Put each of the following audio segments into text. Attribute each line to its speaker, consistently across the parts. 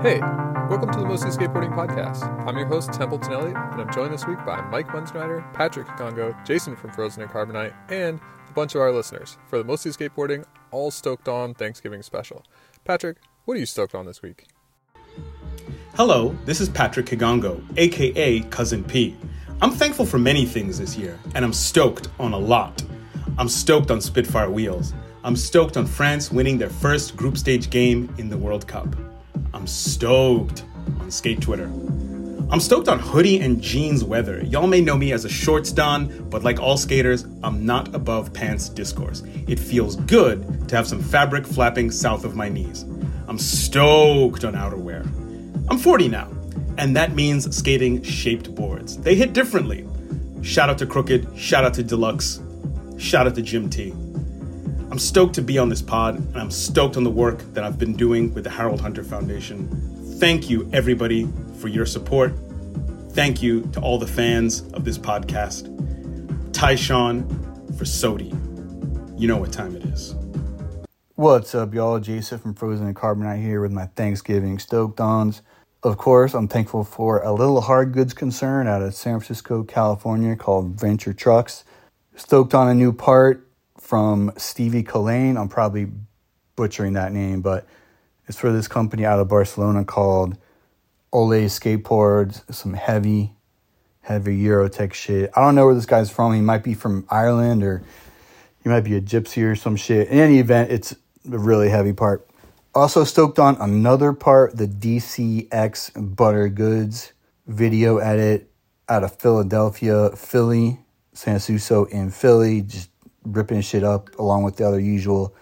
Speaker 1: Hey, welcome to the Mostly Skateboarding Podcast. I'm your host, Templeton Elliott, and I'm joined this week by Mike Munzenrider, Patrick Kigongo, Jason from Frozen and Carbonite, and a bunch of our listeners for the Mostly Skateboarding All Stoked On Thanksgiving special. Patrick, what are you stoked on this week?
Speaker 2: Hello, this is Patrick Kigongo, aka Cousin P. I'm thankful for many things this year, and I'm stoked on a lot. I'm stoked on Spitfire Wheels. I'm stoked on France winning their first group stage game in the World Cup. I'm stoked on Skate Twitter. I'm stoked on hoodie and jeans weather. Y'all may know me as a shorts don, but like all skaters, I'm not above pants discourse. It feels good to have some fabric flapping south of my knees. I'm stoked on outerwear. I'm 40 now, and that means skating shaped boards. They hit differently. Shout out to Krooked, shout out to Deluxe, shout out to Jim T. I'm stoked to be on this pod, and I'm stoked on the work that I've been doing with the Harold Hunter Foundation. Thank you, everybody, for your support. Thank you to all the fans of this podcast. Tyshawn for SOTY. You know what time it is.
Speaker 3: What's up, y'all? Jason from Frozen and Carbonite here with my Thanksgiving Stoked Ons. Of course, I'm thankful for a little hard goods concern out of San Francisco, California called Venture Trucks. Stoked on a new part from Stevie Collane. I'm probably butchering that name, but it's for this company out of Barcelona called Ole Skateboards. Some heavy, heavy Eurotech shit. I don't know where this guy's from. He might be from Ireland or he might be a gypsy or some shit. In any event, it's a really heavy part. Also stoked on another part, the DCX Butter Goods video edit out of Philadelphia, Philly, San Suso in Philly. Just ripping shit up along with the other usual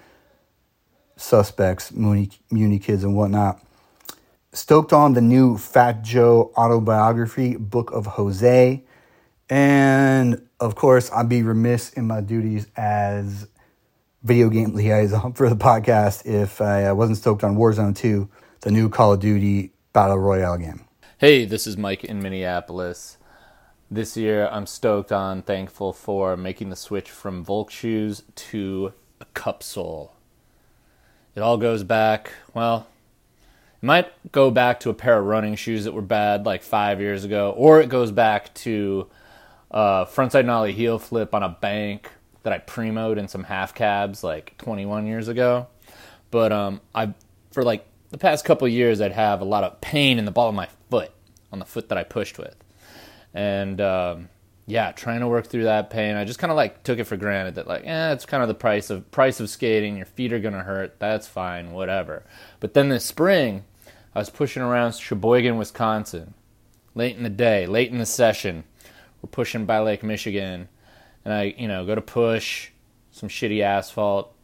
Speaker 3: suspects, Muni, Muni kids and whatnot. Stoked on the new Fat Joe autobiography, Book of Jose. And of course, I'd be remiss in my duties as video game liaison for the podcast if I uh, wasn't stoked on Warzone 2, the new Call of Duty Battle Royale game.
Speaker 4: Hey, this is Mike in Minneapolis. This year, I'm stoked on, thankful for making the switch from vulc shoes to a cup sole. It all goes back, well, it might go back to a pair of running shoes that were bad like five years ago, or it goes back to a frontside nollie heel flip on a bank that I premoed in some half cabs like 21 years ago. But um, I, for like the past couple years, I'd have a lot of pain in the ball of my foot, on the foot that I pushed with and um, yeah, trying to work through that pain. I just kind of like took it for granted that like, eh, it's kind of the price of price of skating. Your feet are gonna hurt. That's fine, whatever. But then this spring, I was pushing around Sheboygan, Wisconsin, late in the day, late in the session. We're pushing by Lake Michigan, and I, you know, go to push some shitty asphalt,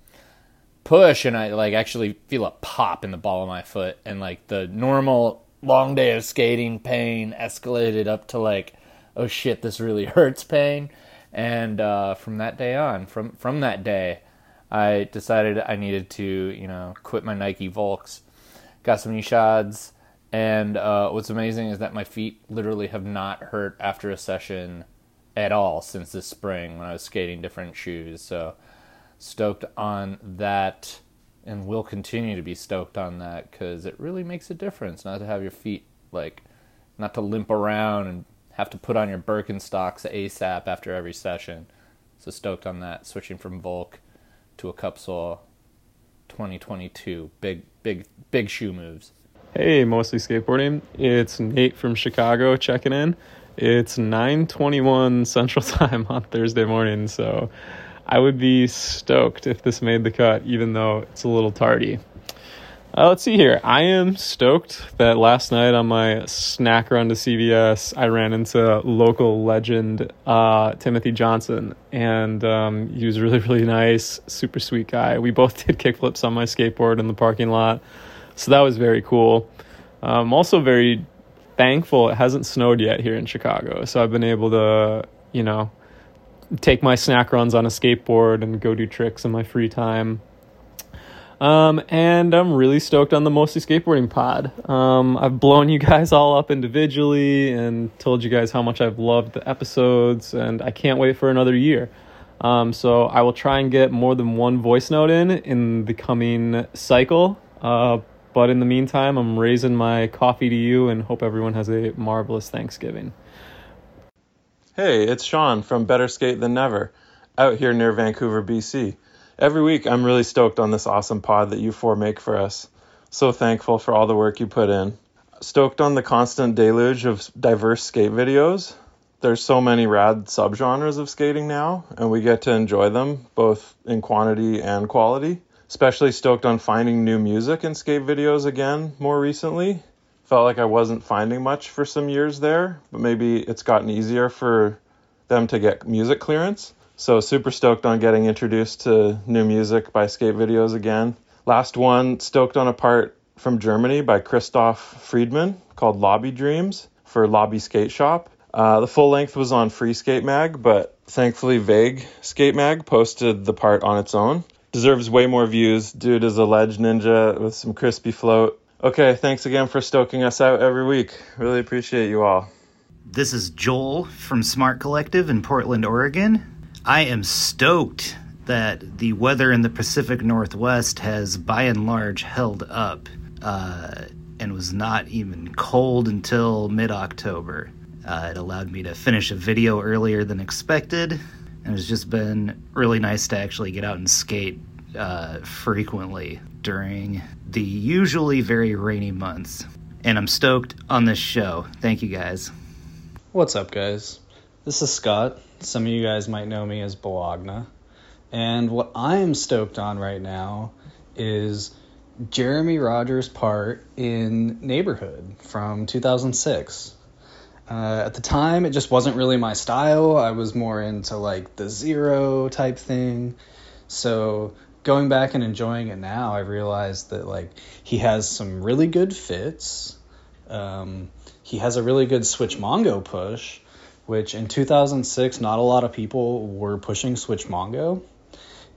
Speaker 4: push, and I like actually feel a pop in the ball of my foot, and like the normal long day of skating pain escalated up to like oh shit, this really hurts pain. And uh, from that day on, from from that day, I decided I needed to, you know, quit my Nike Vulcs. Got some new shods, and uh, what's amazing is that my feet literally have not hurt after a session at all since this spring when I was skating different shoes. So stoked on that, and will continue to be stoked on that because it really makes a difference not to have your feet like not to limp around and have to put on your Birkenstocks ASAP after every session. So stoked on that. Switching from Vulc to a Cupsole 2022. Big, big, big shoe moves.
Speaker 5: Hey, mostly skateboarding. It's Nate from Chicago checking in. It's 9:21 Central Time on Thursday morning, so I would be stoked if this made the cut, even though it's a little tardy. Uh, let's see here. I am stoked that last night on my snack run to CVS, I ran into local legend uh, Timothy Johnson, and um, he was really, really nice, super sweet guy. We both did kickflips on my skateboard in the parking lot, so that was very cool. I'm also very thankful it hasn't snowed yet here in Chicago, so I've been able to, you know, take my snack runs on a skateboard and go do tricks in my free time. Um, and I'm really stoked on the Mostly Skateboarding pod. Um, I've blown you guys all up individually and told you guys how much I've loved the episodes, and I can't wait for another year. Um, so I will try and get more than one voice note in in the coming cycle. Uh, But in the meantime, I'm raising my coffee to you and hope everyone has a marvelous Thanksgiving.
Speaker 6: Hey, it's Sean from Better Skate Than Never, out here near Vancouver, BC. Every week, I'm really stoked on this awesome pod that you four make for us. So thankful for all the work you put in. Stoked on the constant deluge of diverse skate videos. There's so many rad subgenres of skating now, and we get to enjoy them both in quantity and quality. Especially stoked on finding new music in skate videos again more recently. Felt like I wasn't finding much for some years there, but maybe it's gotten easier for them to get music clearance. So super stoked on getting introduced to new music by skate videos again. Last one, stoked on a part from Germany by Christoph Friedman called Lobby Dreams for Lobby Skate Shop. Uh, the full length was on Free Skate Mag, but thankfully Vague Skate Mag posted the part on its own. Deserves way more views. Dude is a ledge ninja with some crispy float. Okay, thanks again for stoking us out every week. Really appreciate you all.
Speaker 7: This is Joel from Smart Collective in Portland, Oregon. I am stoked that the weather in the Pacific Northwest has by and large held up uh, and was not even cold until mid October. Uh, it allowed me to finish a video earlier than expected, and it's just been really nice to actually get out and skate uh, frequently during the usually very rainy months. And I'm stoked on this show. Thank you guys.
Speaker 8: What's up, guys? This is Scott. Some of you guys might know me as Bologna. And what I'm stoked on right now is Jeremy Rogers' part in Neighborhood from 2006. Uh, at the time, it just wasn't really my style. I was more into like the zero type thing. So going back and enjoying it now, I realized that like he has some really good fits. Um, he has a really good Switch Mongo push, which in 2006 not a lot of people were pushing Switch Mongo,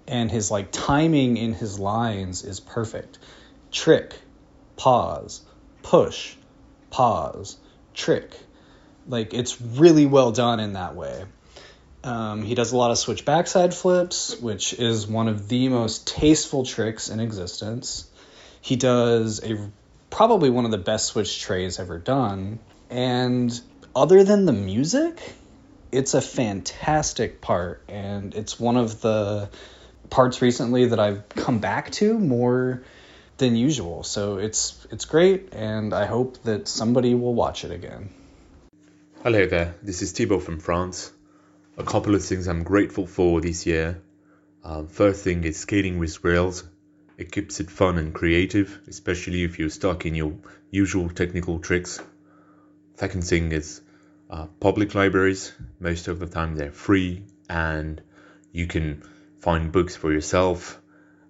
Speaker 8: and his like timing in his lines is perfect. Trick, pause, push, pause, trick. Like it's really well done in that way. Um, he does a lot of switch backside flips, which is one of the most tasteful tricks in existence. He does a probably one of the best switch trays ever done. And other than the music, it's a fantastic part, and it's one of the parts recently that I've come back to more than usual. So it's it's great, and I hope that somebody will watch it again.
Speaker 9: Hello there, this is Thibaut from France a couple of things I'm grateful for this year. Um, first thing is skating with rails. It keeps it fun and creative, especially if you're stuck in your usual technical tricks. Second thing is uh, public libraries. Most of the time they're free and you can find books for yourself,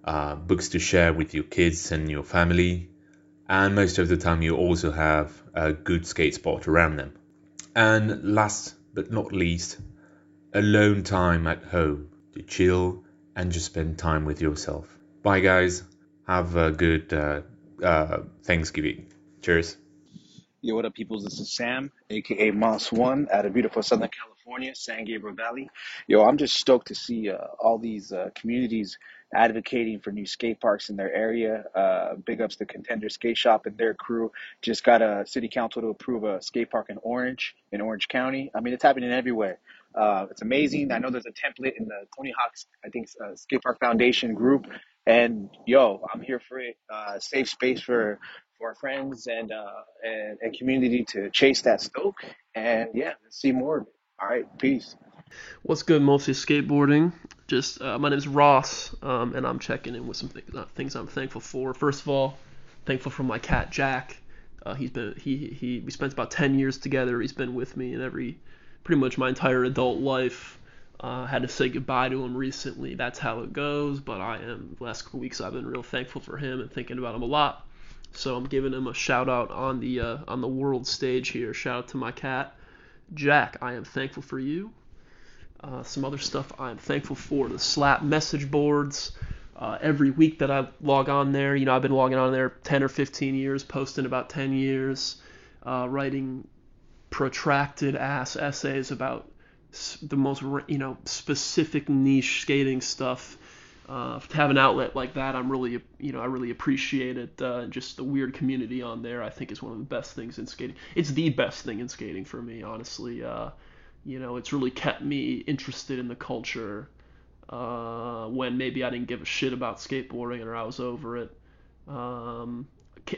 Speaker 9: uh, books to share with your kids and your family, and most of the time you also have a good skate spot around them. And last but not least, alone time at home to chill and just spend time with yourself. Bye, guys. Have a good uh, uh, Thanksgiving. Cheers.
Speaker 10: Yo, what up, peoples? This is Sam, aka Moss One, out of beautiful Southern California, San Gabriel Valley. Yo, I'm just stoked to see uh, all these uh, communities advocating for new skate parks in their area. Uh, big ups to Contender Skate Shop and their crew. Just got a city council to approve a skate park in Orange, in Orange County. I mean, it's happening everywhere. Uh, it's amazing. I know there's a template in the Tony Hawk's, I think, uh, Skate Park Foundation group. And yo, I'm here for it. Uh, safe space for for our friends and uh and, and community to chase that stoke. And yeah, let's see more of it. All right, peace.
Speaker 11: What's good, mostly skateboarding. Just uh, my name's Ross, um, and I'm checking in with some th- uh, things I'm thankful for. First of all, thankful for my cat Jack. Uh, he's been he he we spent about 10 years together. He's been with me in every pretty much my entire adult life. Uh, had to say goodbye to him recently. That's how it goes. But I am last couple weeks I've been real thankful for him and thinking about him a lot. So I'm giving him a shout out on the uh, on the world stage here. Shout out to my cat, Jack. I am thankful for you. Uh, some other stuff I'm thankful for the Slap message boards. Uh, every week that I log on there, you know, I've been logging on there 10 or 15 years, posting about 10 years, uh, writing protracted ass essays about the most you know specific niche skating stuff uh, to have an outlet like that, I'm really, you know, I really appreciate it. Uh, just the weird community on there, I think, is one of the best things in skating. It's the best thing in skating for me, honestly. Uh, you know, it's really kept me interested in the culture uh, when maybe I didn't give a shit about skateboarding or I was over it. Um,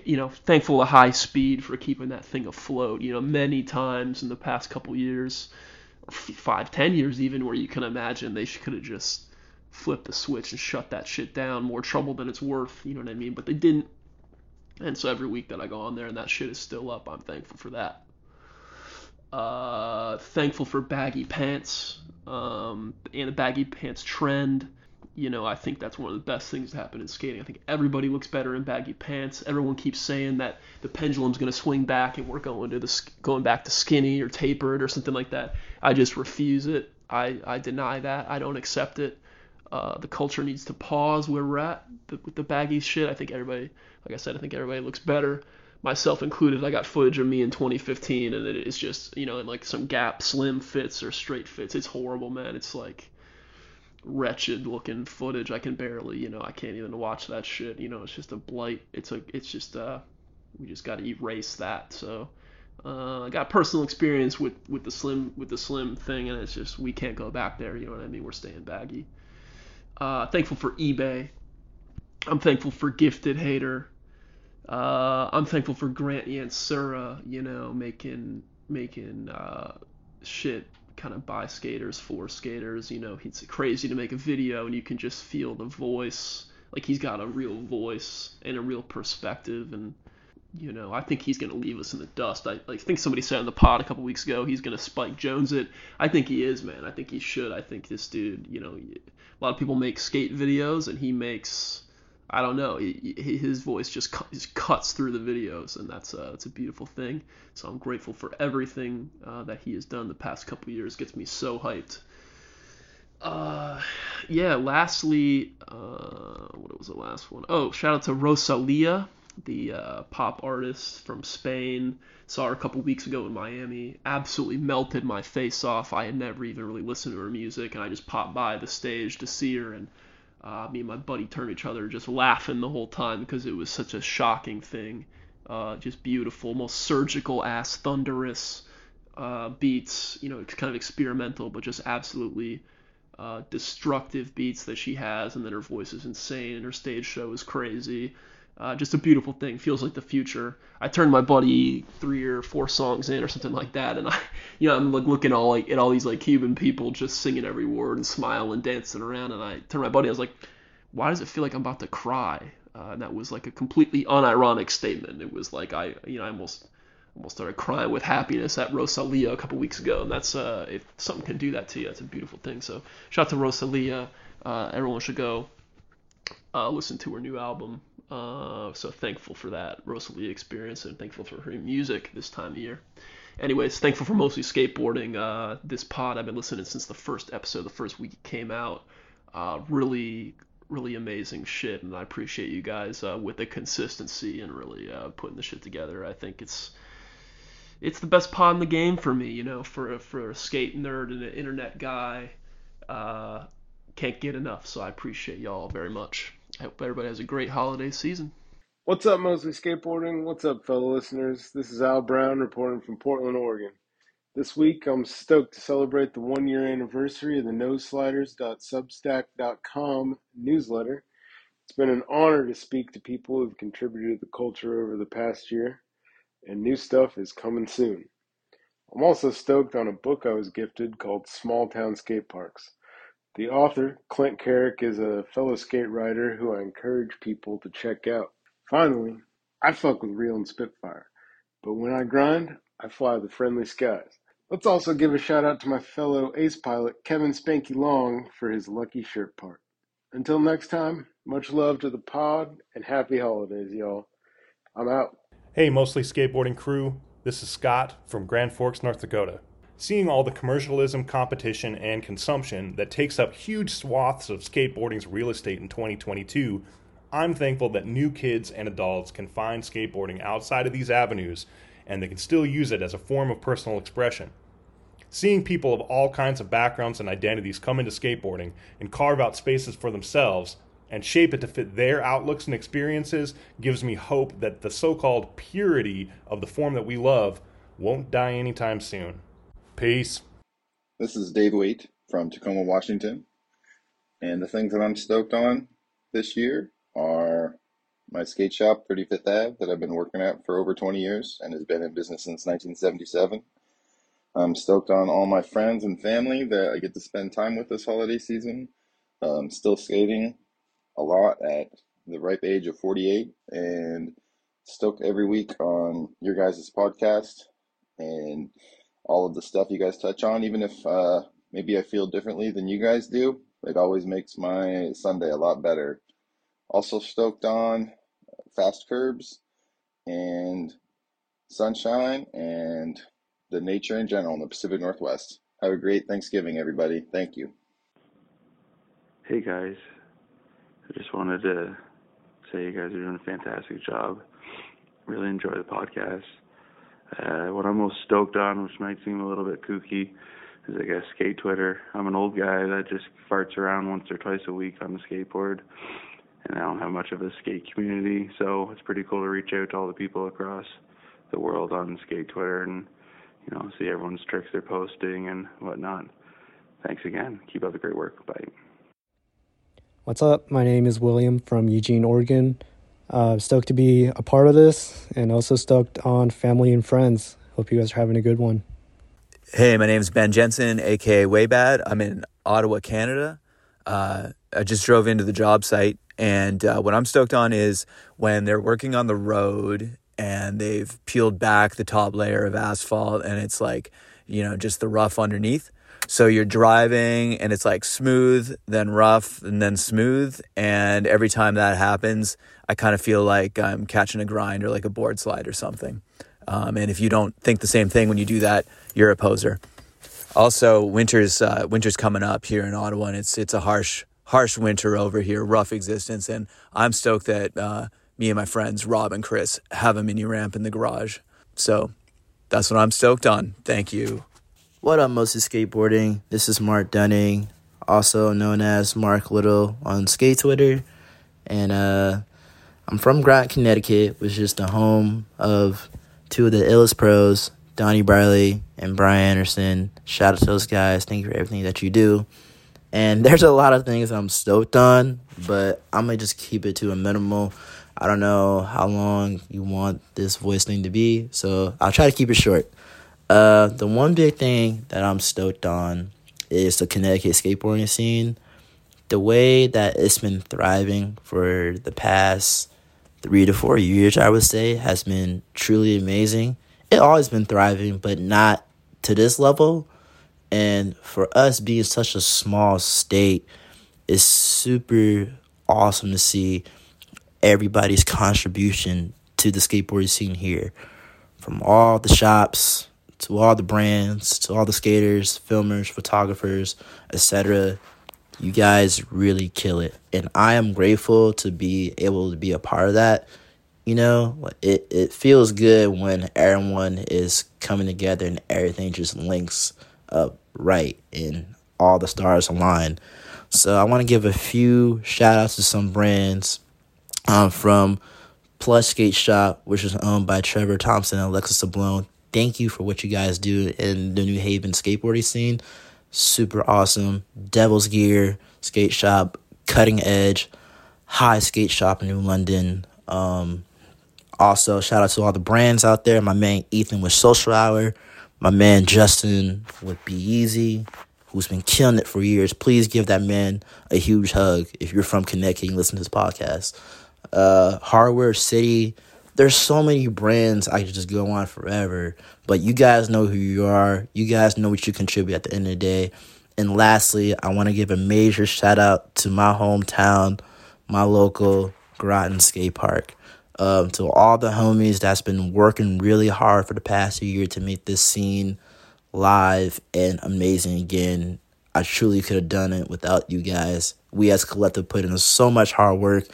Speaker 11: you know, thankful to high speed for keeping that thing afloat. You know, many times in the past couple years, five, ten years even, where you can imagine they could have just flip the switch and shut that shit down. More trouble than it's worth, you know what I mean? But they didn't. And so every week that I go on there and that shit is still up, I'm thankful for that. Uh, thankful for baggy pants um, and the baggy pants trend. You know, I think that's one of the best things to happen in skating. I think everybody looks better in baggy pants. Everyone keeps saying that the pendulum's going to swing back and we're going to the going back to skinny or tapered or something like that. I just refuse it. I, I deny that. I don't accept it. Uh, the culture needs to pause where we're at with the baggy shit. I think everybody, like I said, I think everybody looks better, myself included. I got footage of me in 2015, and it is just, you know, in like some Gap slim fits or straight fits. It's horrible, man. It's like wretched looking footage. I can barely, you know, I can't even watch that shit. You know, it's just a blight. It's a, it's just, uh, we just got to erase that. So. Uh, I got personal experience with, with the slim with the slim thing, and it's just we can't go back there. You know what I mean? We're staying baggy. Uh, thankful for eBay. I'm thankful for Gifted Hater. Uh, I'm thankful for Grant Yansura, you know, making making uh, shit kind of by skaters for skaters. You know, it's crazy to make a video and you can just feel the voice. Like he's got a real voice and a real perspective and you know, I think he's going to leave us in the dust. I, I think somebody said on the pod a couple weeks ago he's going to Spike Jonze it. I think he is, man. I think he should. I think this dude, you know, a lot of people make skate videos and he makes, I don't know, he, his voice just, cut, just cuts through the videos and that's a, that's a beautiful thing. So I'm grateful for everything uh, that he has done the past couple years. Gets me so hyped. Uh, yeah. Lastly, uh, what was the last one? Oh, shout out to Rosalia the uh, pop artist from Spain. Saw her a couple weeks ago in Miami. Absolutely melted my face off. I had never even really listened to her music, and I just popped by the stage to see her, and uh, me and my buddy turned each other just laughing the whole time because it was such a shocking thing. Uh, just beautiful, most surgical ass, thunderous uh, beats. You know, kind of experimental, but just absolutely. Uh, destructive beats that she has, and then her voice is insane, and her stage show is crazy. Uh, just a beautiful thing. Feels like the future. I turned my buddy three or four songs in or something like that, and I, you know, I'm like looking all like at all these like Cuban people just singing every word and smiling, and dancing around, and I turned my buddy. I was like, why does it feel like I'm about to cry? Uh, and that was like a completely unironic statement. It was like I, you know, I almost almost started crying with happiness at Rosalia a couple weeks ago, and that's uh, if something can do that to you, that's a beautiful thing. So shout out to Rosalia. Uh, everyone should go uh, listen to her new album. Uh, so thankful for that Rosalia experience and thankful for her music this time of year. Anyways, thankful for mostly skateboarding. Uh, this pod I've been listening since the first episode, the first week it came out. Uh, really, really amazing shit, and I appreciate you guys uh, with the consistency and really uh, putting the shit together. I think it's it's the best pod in the game for me, you know, for for a skate nerd and an internet guy. Uh, can't get enough, so I appreciate y'all very much. I hope everybody has a great holiday season.
Speaker 12: What's up, mostly skateboarding? What's up, fellow listeners? This is Al Brown reporting from Portland, Oregon. This week, I'm stoked to celebrate the one year anniversary of the nosesliders.substack.com newsletter. It's been an honor to speak to people who've contributed to the culture over the past year, and new stuff is coming soon. I'm also stoked on a book I was gifted called Small Town Skate Parks. The author, Clint Carrick, is a fellow skate writer who I encourage people to check out. Finally, I fuck with Real and Spitfire, but when I grind, I fly the friendly skies. Let's also give a shout out to my fellow ace pilot, Kevin Spanky Long, for his lucky shirt part. Until next time, much love to the pod and happy holidays, y'all. I'm out.
Speaker 2: Hey, mostly skateboarding crew. This is Scott from Grand Forks, North Dakota. Seeing all the commercialism, competition, and consumption that takes up huge swaths of skateboarding's real estate in 2022, I'm thankful that new kids and adults can find skateboarding outside of these avenues and they can still use it as a form of personal expression. Seeing people of all kinds of backgrounds and identities come into skateboarding and carve out spaces for themselves and shape it to fit their outlooks and experiences gives me hope that the so called purity of the form that we love won't die anytime soon. Peace.
Speaker 13: This is Dave Waite from Tacoma, Washington. And the things that I'm stoked on this year are my skate shop, 35th Ave, that I've been working at for over 20 years and has been in business since 1977. I'm stoked on all my friends and family that I get to spend time with this holiday season. Um, still skating a lot at the ripe age of 48 and stoked every week on your guys' podcast and all of the stuff you guys touch on, even if uh, maybe I feel differently than you guys do. It always makes my Sunday a lot better. Also stoked on fast curbs and sunshine and the nature in general in the Pacific Northwest. Have a great Thanksgiving, everybody. Thank you.
Speaker 14: Hey guys, I just wanted to say you guys are doing a fantastic job. Really enjoy the podcast. Uh, what I'm most stoked on, which might seem a little bit kooky, is I guess skate Twitter. I'm an old guy that just farts around once or twice a week on the skateboard, and I don't have much of a skate community, so it's pretty cool to reach out to all the people across the world on skate Twitter and you know see everyone's tricks they're posting and whatnot. Thanks again. Keep up the great work. Bye.
Speaker 15: What's up? My name is William from Eugene, Oregon. Uh, stoked to be a part of this and also stoked on family and friends. Hope you guys are having a good one.
Speaker 16: Hey, my name is Ben Jensen, aka Way Bad. I'm in Ottawa, Canada. Uh, I just drove into the job site, and uh, what I'm stoked on is when they're working on the road and they've peeled back the top layer of asphalt, and it's like, you know, just the rough underneath. So you're driving and it's like smooth, then rough, and then smooth. And every time that happens, I kind of feel like I'm catching a grind or like a board slide or something. Um, and if you don't think the same thing when you do that, you're a poser. Also, winter's uh, winter's coming up here in Ottawa, and it's it's a harsh harsh winter over here, rough existence. And I'm stoked that uh, me and my friends Rob and Chris have a mini ramp in the garage. So that's what I'm stoked on. Thank you.
Speaker 17: What up, Mostly Skateboarding? This is Mark Dunning, also known as Mark Little on skate Twitter. And uh, I'm from Groton, Connecticut, which is the home of two of the illest pros, Donny Barley and Brian Anderson. Shout out to those guys. Thank you for everything that you do. And there's a lot of things I'm stoked on, but I'm going to just keep it to a minimal. I don't know how long you want this voice thing to be, so I'll try to keep it short. Uh, the one big thing that I'm stoked on is the Connecticut skateboarding scene. The way that it's been thriving for the past three to four years, I would say, has been truly amazing. It always been thriving, but not to this level. And for us being such a small state, it's super awesome to see everybody's contribution to the skateboarding scene here. From all the shops, to all the brands, to all the skaters, filmers, photographers, etc. You guys really kill it. And I am grateful to be able to be a part of that. You know, it, it feels good when everyone is coming together and everything just links up right and all the stars align. So I want to give a few shout outs to some brands um, from Plush Skate Shop, which is owned by Trevor Thompson and Alexis Sablone thank you for what you guys do in the New Haven skateboarding scene. Super awesome. Devil's Gear Skate Shop, Cutting Edge, High Skate Shop in New London. Um, also, shout out to all the brands out there. My man Ethan with Social Hour. My man Justin with Be Easy, who's been killing it for years. Please give that man a huge hug if you're from Connecticut and listen to this podcast. Uh, Hardware City there's so many brands I could just go on forever. But you guys know who you are. You guys know what you contribute at the end of the day. And lastly, I want to give a major shout out to my hometown, my local Groton Skate Park. Um, to all the homies that's been working really hard for the past year to make this scene live and amazing again. I truly could have done it without you guys. We as collective put in so much hard work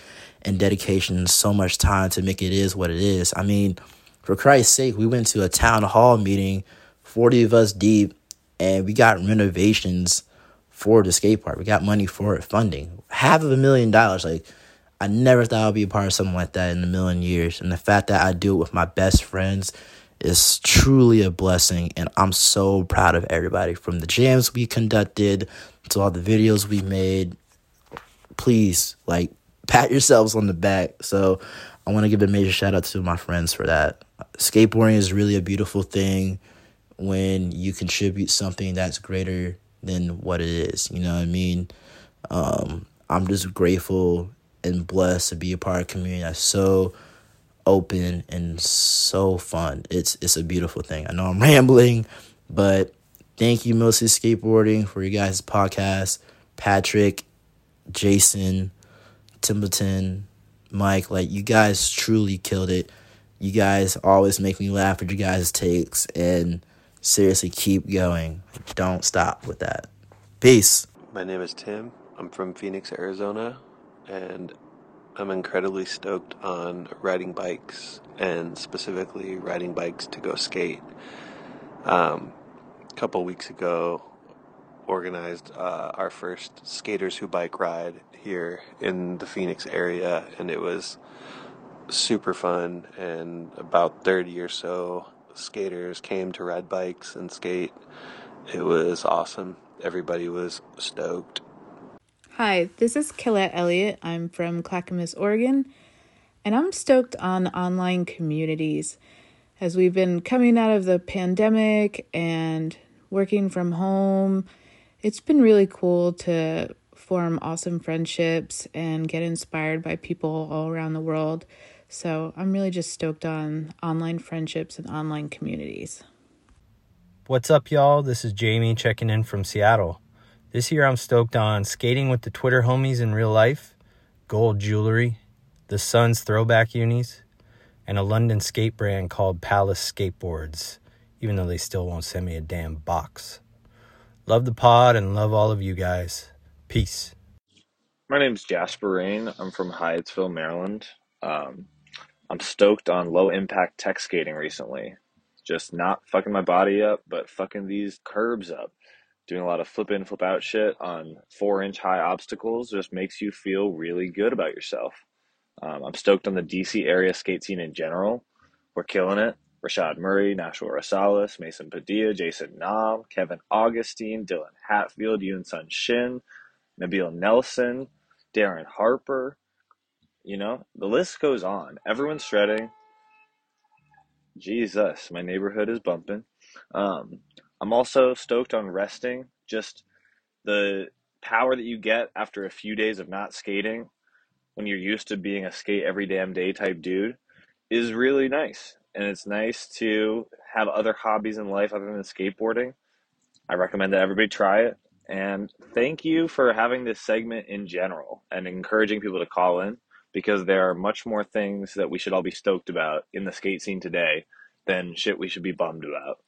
Speaker 17: and dedication so much time to make it is what it is. I mean, for Christ's sake, we went to a town hall meeting, 40 of us deep, and we got renovations for the skate park. We got money for it, funding half of a million dollars. Like I never thought I'd be a part of something like that in a million years, and the fact that I do it with my best friends is truly a blessing, and I'm so proud of everybody from the jams we conducted to all the videos we made. Please, like, pat yourselves on the back. So, I want to give a major shout out to my friends for that. Skateboarding is really a beautiful thing when you contribute something that's greater than what it is. You know what I mean? Um, I'm just grateful and blessed to be a part of a community that's so open and so fun. It's it's a beautiful thing. I know I'm rambling, but thank you mostly skateboarding for you guys' podcast. Patrick, Jason, Templeton, Mike, like you guys truly killed it. You guys always make me laugh at your guys' takes and seriously keep going. Don't stop with that. Peace.
Speaker 18: My name is Tim. I'm from Phoenix, Arizona, and I'm incredibly stoked on riding bikes and specifically riding bikes to go skate. Um, a couple weeks ago, organized uh, our first skaters who bike ride here in the Phoenix area, and it was super fun. And about 30 or so skaters came to ride bikes and skate. It was awesome. Everybody was stoked.
Speaker 19: Hi, this is Killette Elliott. I'm from Clackamas, Oregon, and I'm stoked on online communities. As we've been coming out of the pandemic and working from home, it's been really cool to form awesome friendships and get inspired by people all around the world. So I'm really just stoked on online friendships and online communities.
Speaker 20: What's up, y'all? This is Jamie checking in from Seattle. This year I'm stoked on skating with the Twitter homies in real life, gold jewelry, the Suns throwback unis, and a London skate brand called Palace Skateboards, even though they still won't send me a damn box. Love the pod and love all of you guys. Peace.
Speaker 21: My name's Jasper Rain. I'm from Hyattsville, Maryland. Um, I'm stoked on low impact tech skating recently. Just not fucking my body up, but fucking these curbs up doing a lot of flip in, flip out shit on four inch high obstacles just makes you feel really good about yourself. Um, I'm stoked on the DC area skate scene in general. We're killing it. Rashad Murray, Nashua Rosales, Mason Padilla, Jason Nam, Kevin Augustine, Dylan Hatfield, Yoon Sun Shin, Nabil Nelson, Darren Harper. You know, the list goes on. Everyone's shredding. Jesus, my neighborhood is bumping. Um, I'm also stoked on resting. Just the power that you get after a few days of not skating when you're used to being a skate every damn day type dude is really nice. And it's nice to have other hobbies in life other than skateboarding. I recommend that everybody try it. And thank you for having this segment in general and encouraging people to call in because there are much more things that we should all be stoked about in the skate scene today than shit we should be bummed about.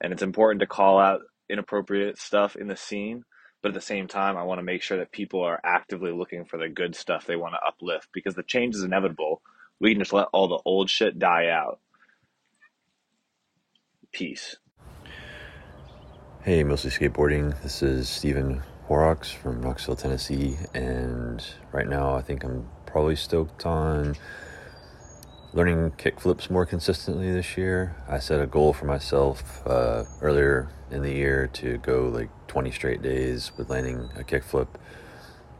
Speaker 21: And it's important to call out inappropriate stuff in the scene but at the same time i want to make sure that people are actively looking for the good stuff they want to uplift because the change is inevitable. We can just let all the old shit die out. Peace
Speaker 22: hey mostly skateboarding this is stephen horrocks from knoxville tennessee and right now i think i'm probably stoked on learning kickflips more consistently this year. I set a goal for myself uh, earlier in the year to go like 20 straight days with landing a kickflip,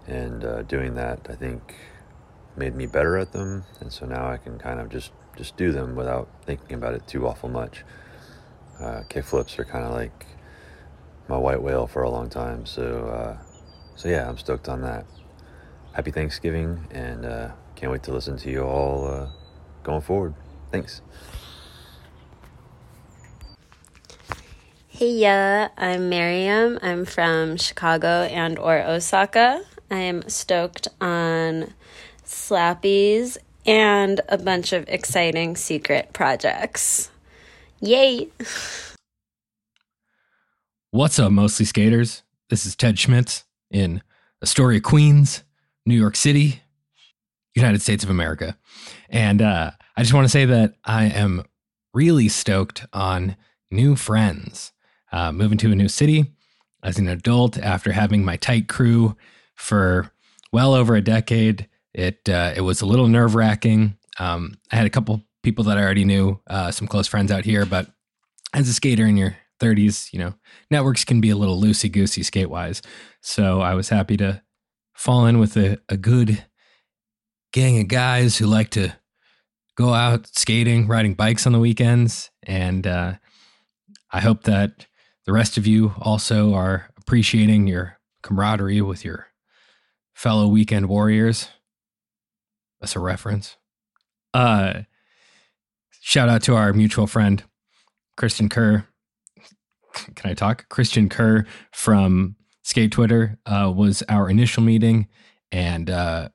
Speaker 22: and uh, doing that I think made me better at them, and so now I can kind of just just do them without thinking about it too awful much. Uh, kickflips are kind of like my white whale for a long time, so uh, so yeah, I'm stoked on that. Happy Thanksgiving, and uh, can't wait to listen to you all uh, going forward. Thanks.
Speaker 23: Hey, yeah, I'm Miriam. I'm from Chicago and or Osaka. I am stoked on Slappies and a bunch of exciting secret projects. Yay!
Speaker 24: What's up, mostly skaters? This is Ted Schmitz in Astoria, Queens, New York City, United States of America. And uh, I just want to say that I am really stoked on new friends. uh, moving to a new city as an adult after having my tight crew for well over a decade. It uh, it was a little nerve wracking. Um, I had a couple people that I already knew, uh, some close friends out here, but as a skater in your 30s, you know, networks can be a little loosey goosey skate wise. So I was happy to fall in with a, a good gang of guys who like to go out skating, riding bikes on the weekends. And uh, I hope that the rest of you also are appreciating your camaraderie with your fellow weekend warriors. That's a reference. Uh, shout out to our mutual friend, Christian Kerr. Can I talk? Christian Kerr from Skate Twitter uh, was our initial meeting, and uh,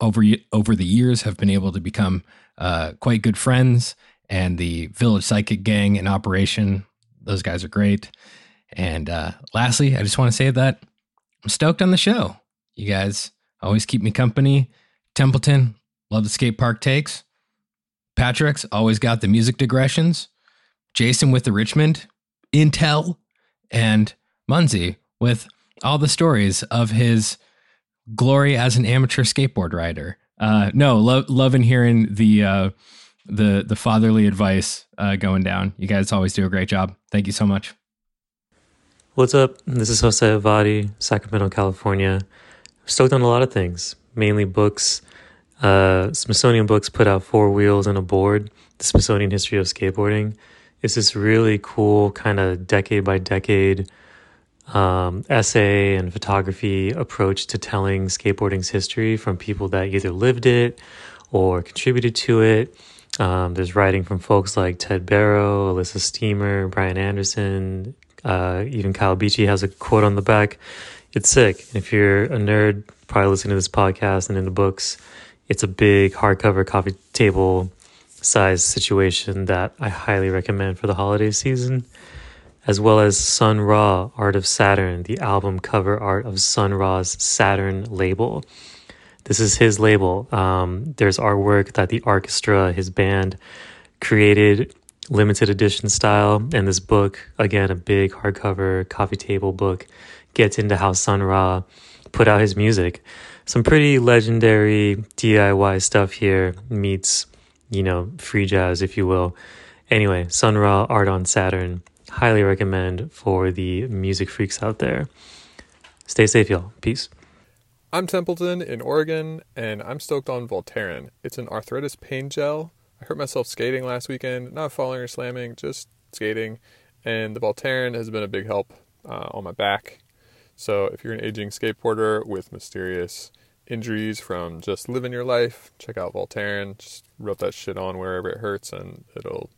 Speaker 24: over over the years have been able to become uh, quite good friends. And the Village Psychic Gang in operation, those guys are great. And uh, lastly, I just want to say that I'm stoked on the show. You guys always keep me company. Templeton, love the skate park takes. Patrick's always got the music digressions. Jason with the Richmond, Intel, and Munzie with all the stories of his glory as an amateur skateboard rider. Uh, no, lo- loving hearing the uh, the the fatherly advice uh, going down. You guys always do a great job. Thank you so much.
Speaker 25: What's up? This is Jose Avadi, Sacramento, California. Stoked on a lot of things, mainly books. Uh, Smithsonian Books put out Four Wheels and a Board, The Smithsonian History of Skateboarding. It's this really cool kind of decade by decade um, essay and photography approach to telling skateboarding's history from people that either lived it or contributed to it. Um, there's writing from folks like Ted Barrow, Elissa Steamer, Brian Anderson, uh, even Kyle Beachy has a quote on the back. It's sick. If you're a nerd, probably listening to this podcast and in the books, it's a big hardcover coffee table size situation that I highly recommend for the holiday season as well as Sun Ra Art of Saturn, the album cover art of Sun Ra's Saturn label. This is his label. Um, there's artwork that the orchestra, his band, created limited edition style. And this book, again, a big hardcover coffee table book, gets into how Sun Ra put out his music. Some pretty legendary DIY stuff here meets, you know, free jazz, if you will. Anyway, Sun Ra Art on Saturn highly recommend for the music freaks out there. Stay safe, y'all. Peace.
Speaker 26: I'm Templeton in Oregon, and I'm stoked on Voltaren. It's an arthritis pain gel. I hurt myself skating last weekend, not falling or slamming, just skating, and the Voltaren has been a big help uh, on my back. So if you're an aging skateboarder with mysterious injuries from just living your life, check out Voltaren. Just rub that shit on wherever it hurts, and it'll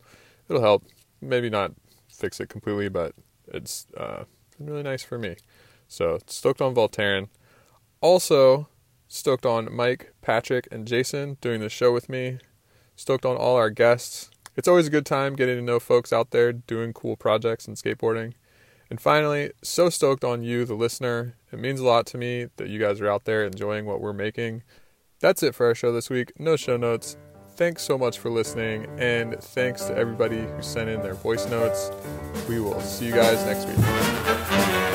Speaker 26: it'll help. Maybe not fix it completely, but it's uh, been really nice for me. So stoked on Voltaren. Also stoked on Mike, Patrick, and Jason doing the show with me. Stoked on all our guests. It's always a good time getting to know folks out there doing cool projects and skateboarding. And finally, so stoked on you, the listener. It means a lot to me that you guys are out there enjoying what we're making. That's it for our show this week. No show notes, Thanks so much for listening, and thanks to everybody who sent in their voice notes. We will see you guys next week.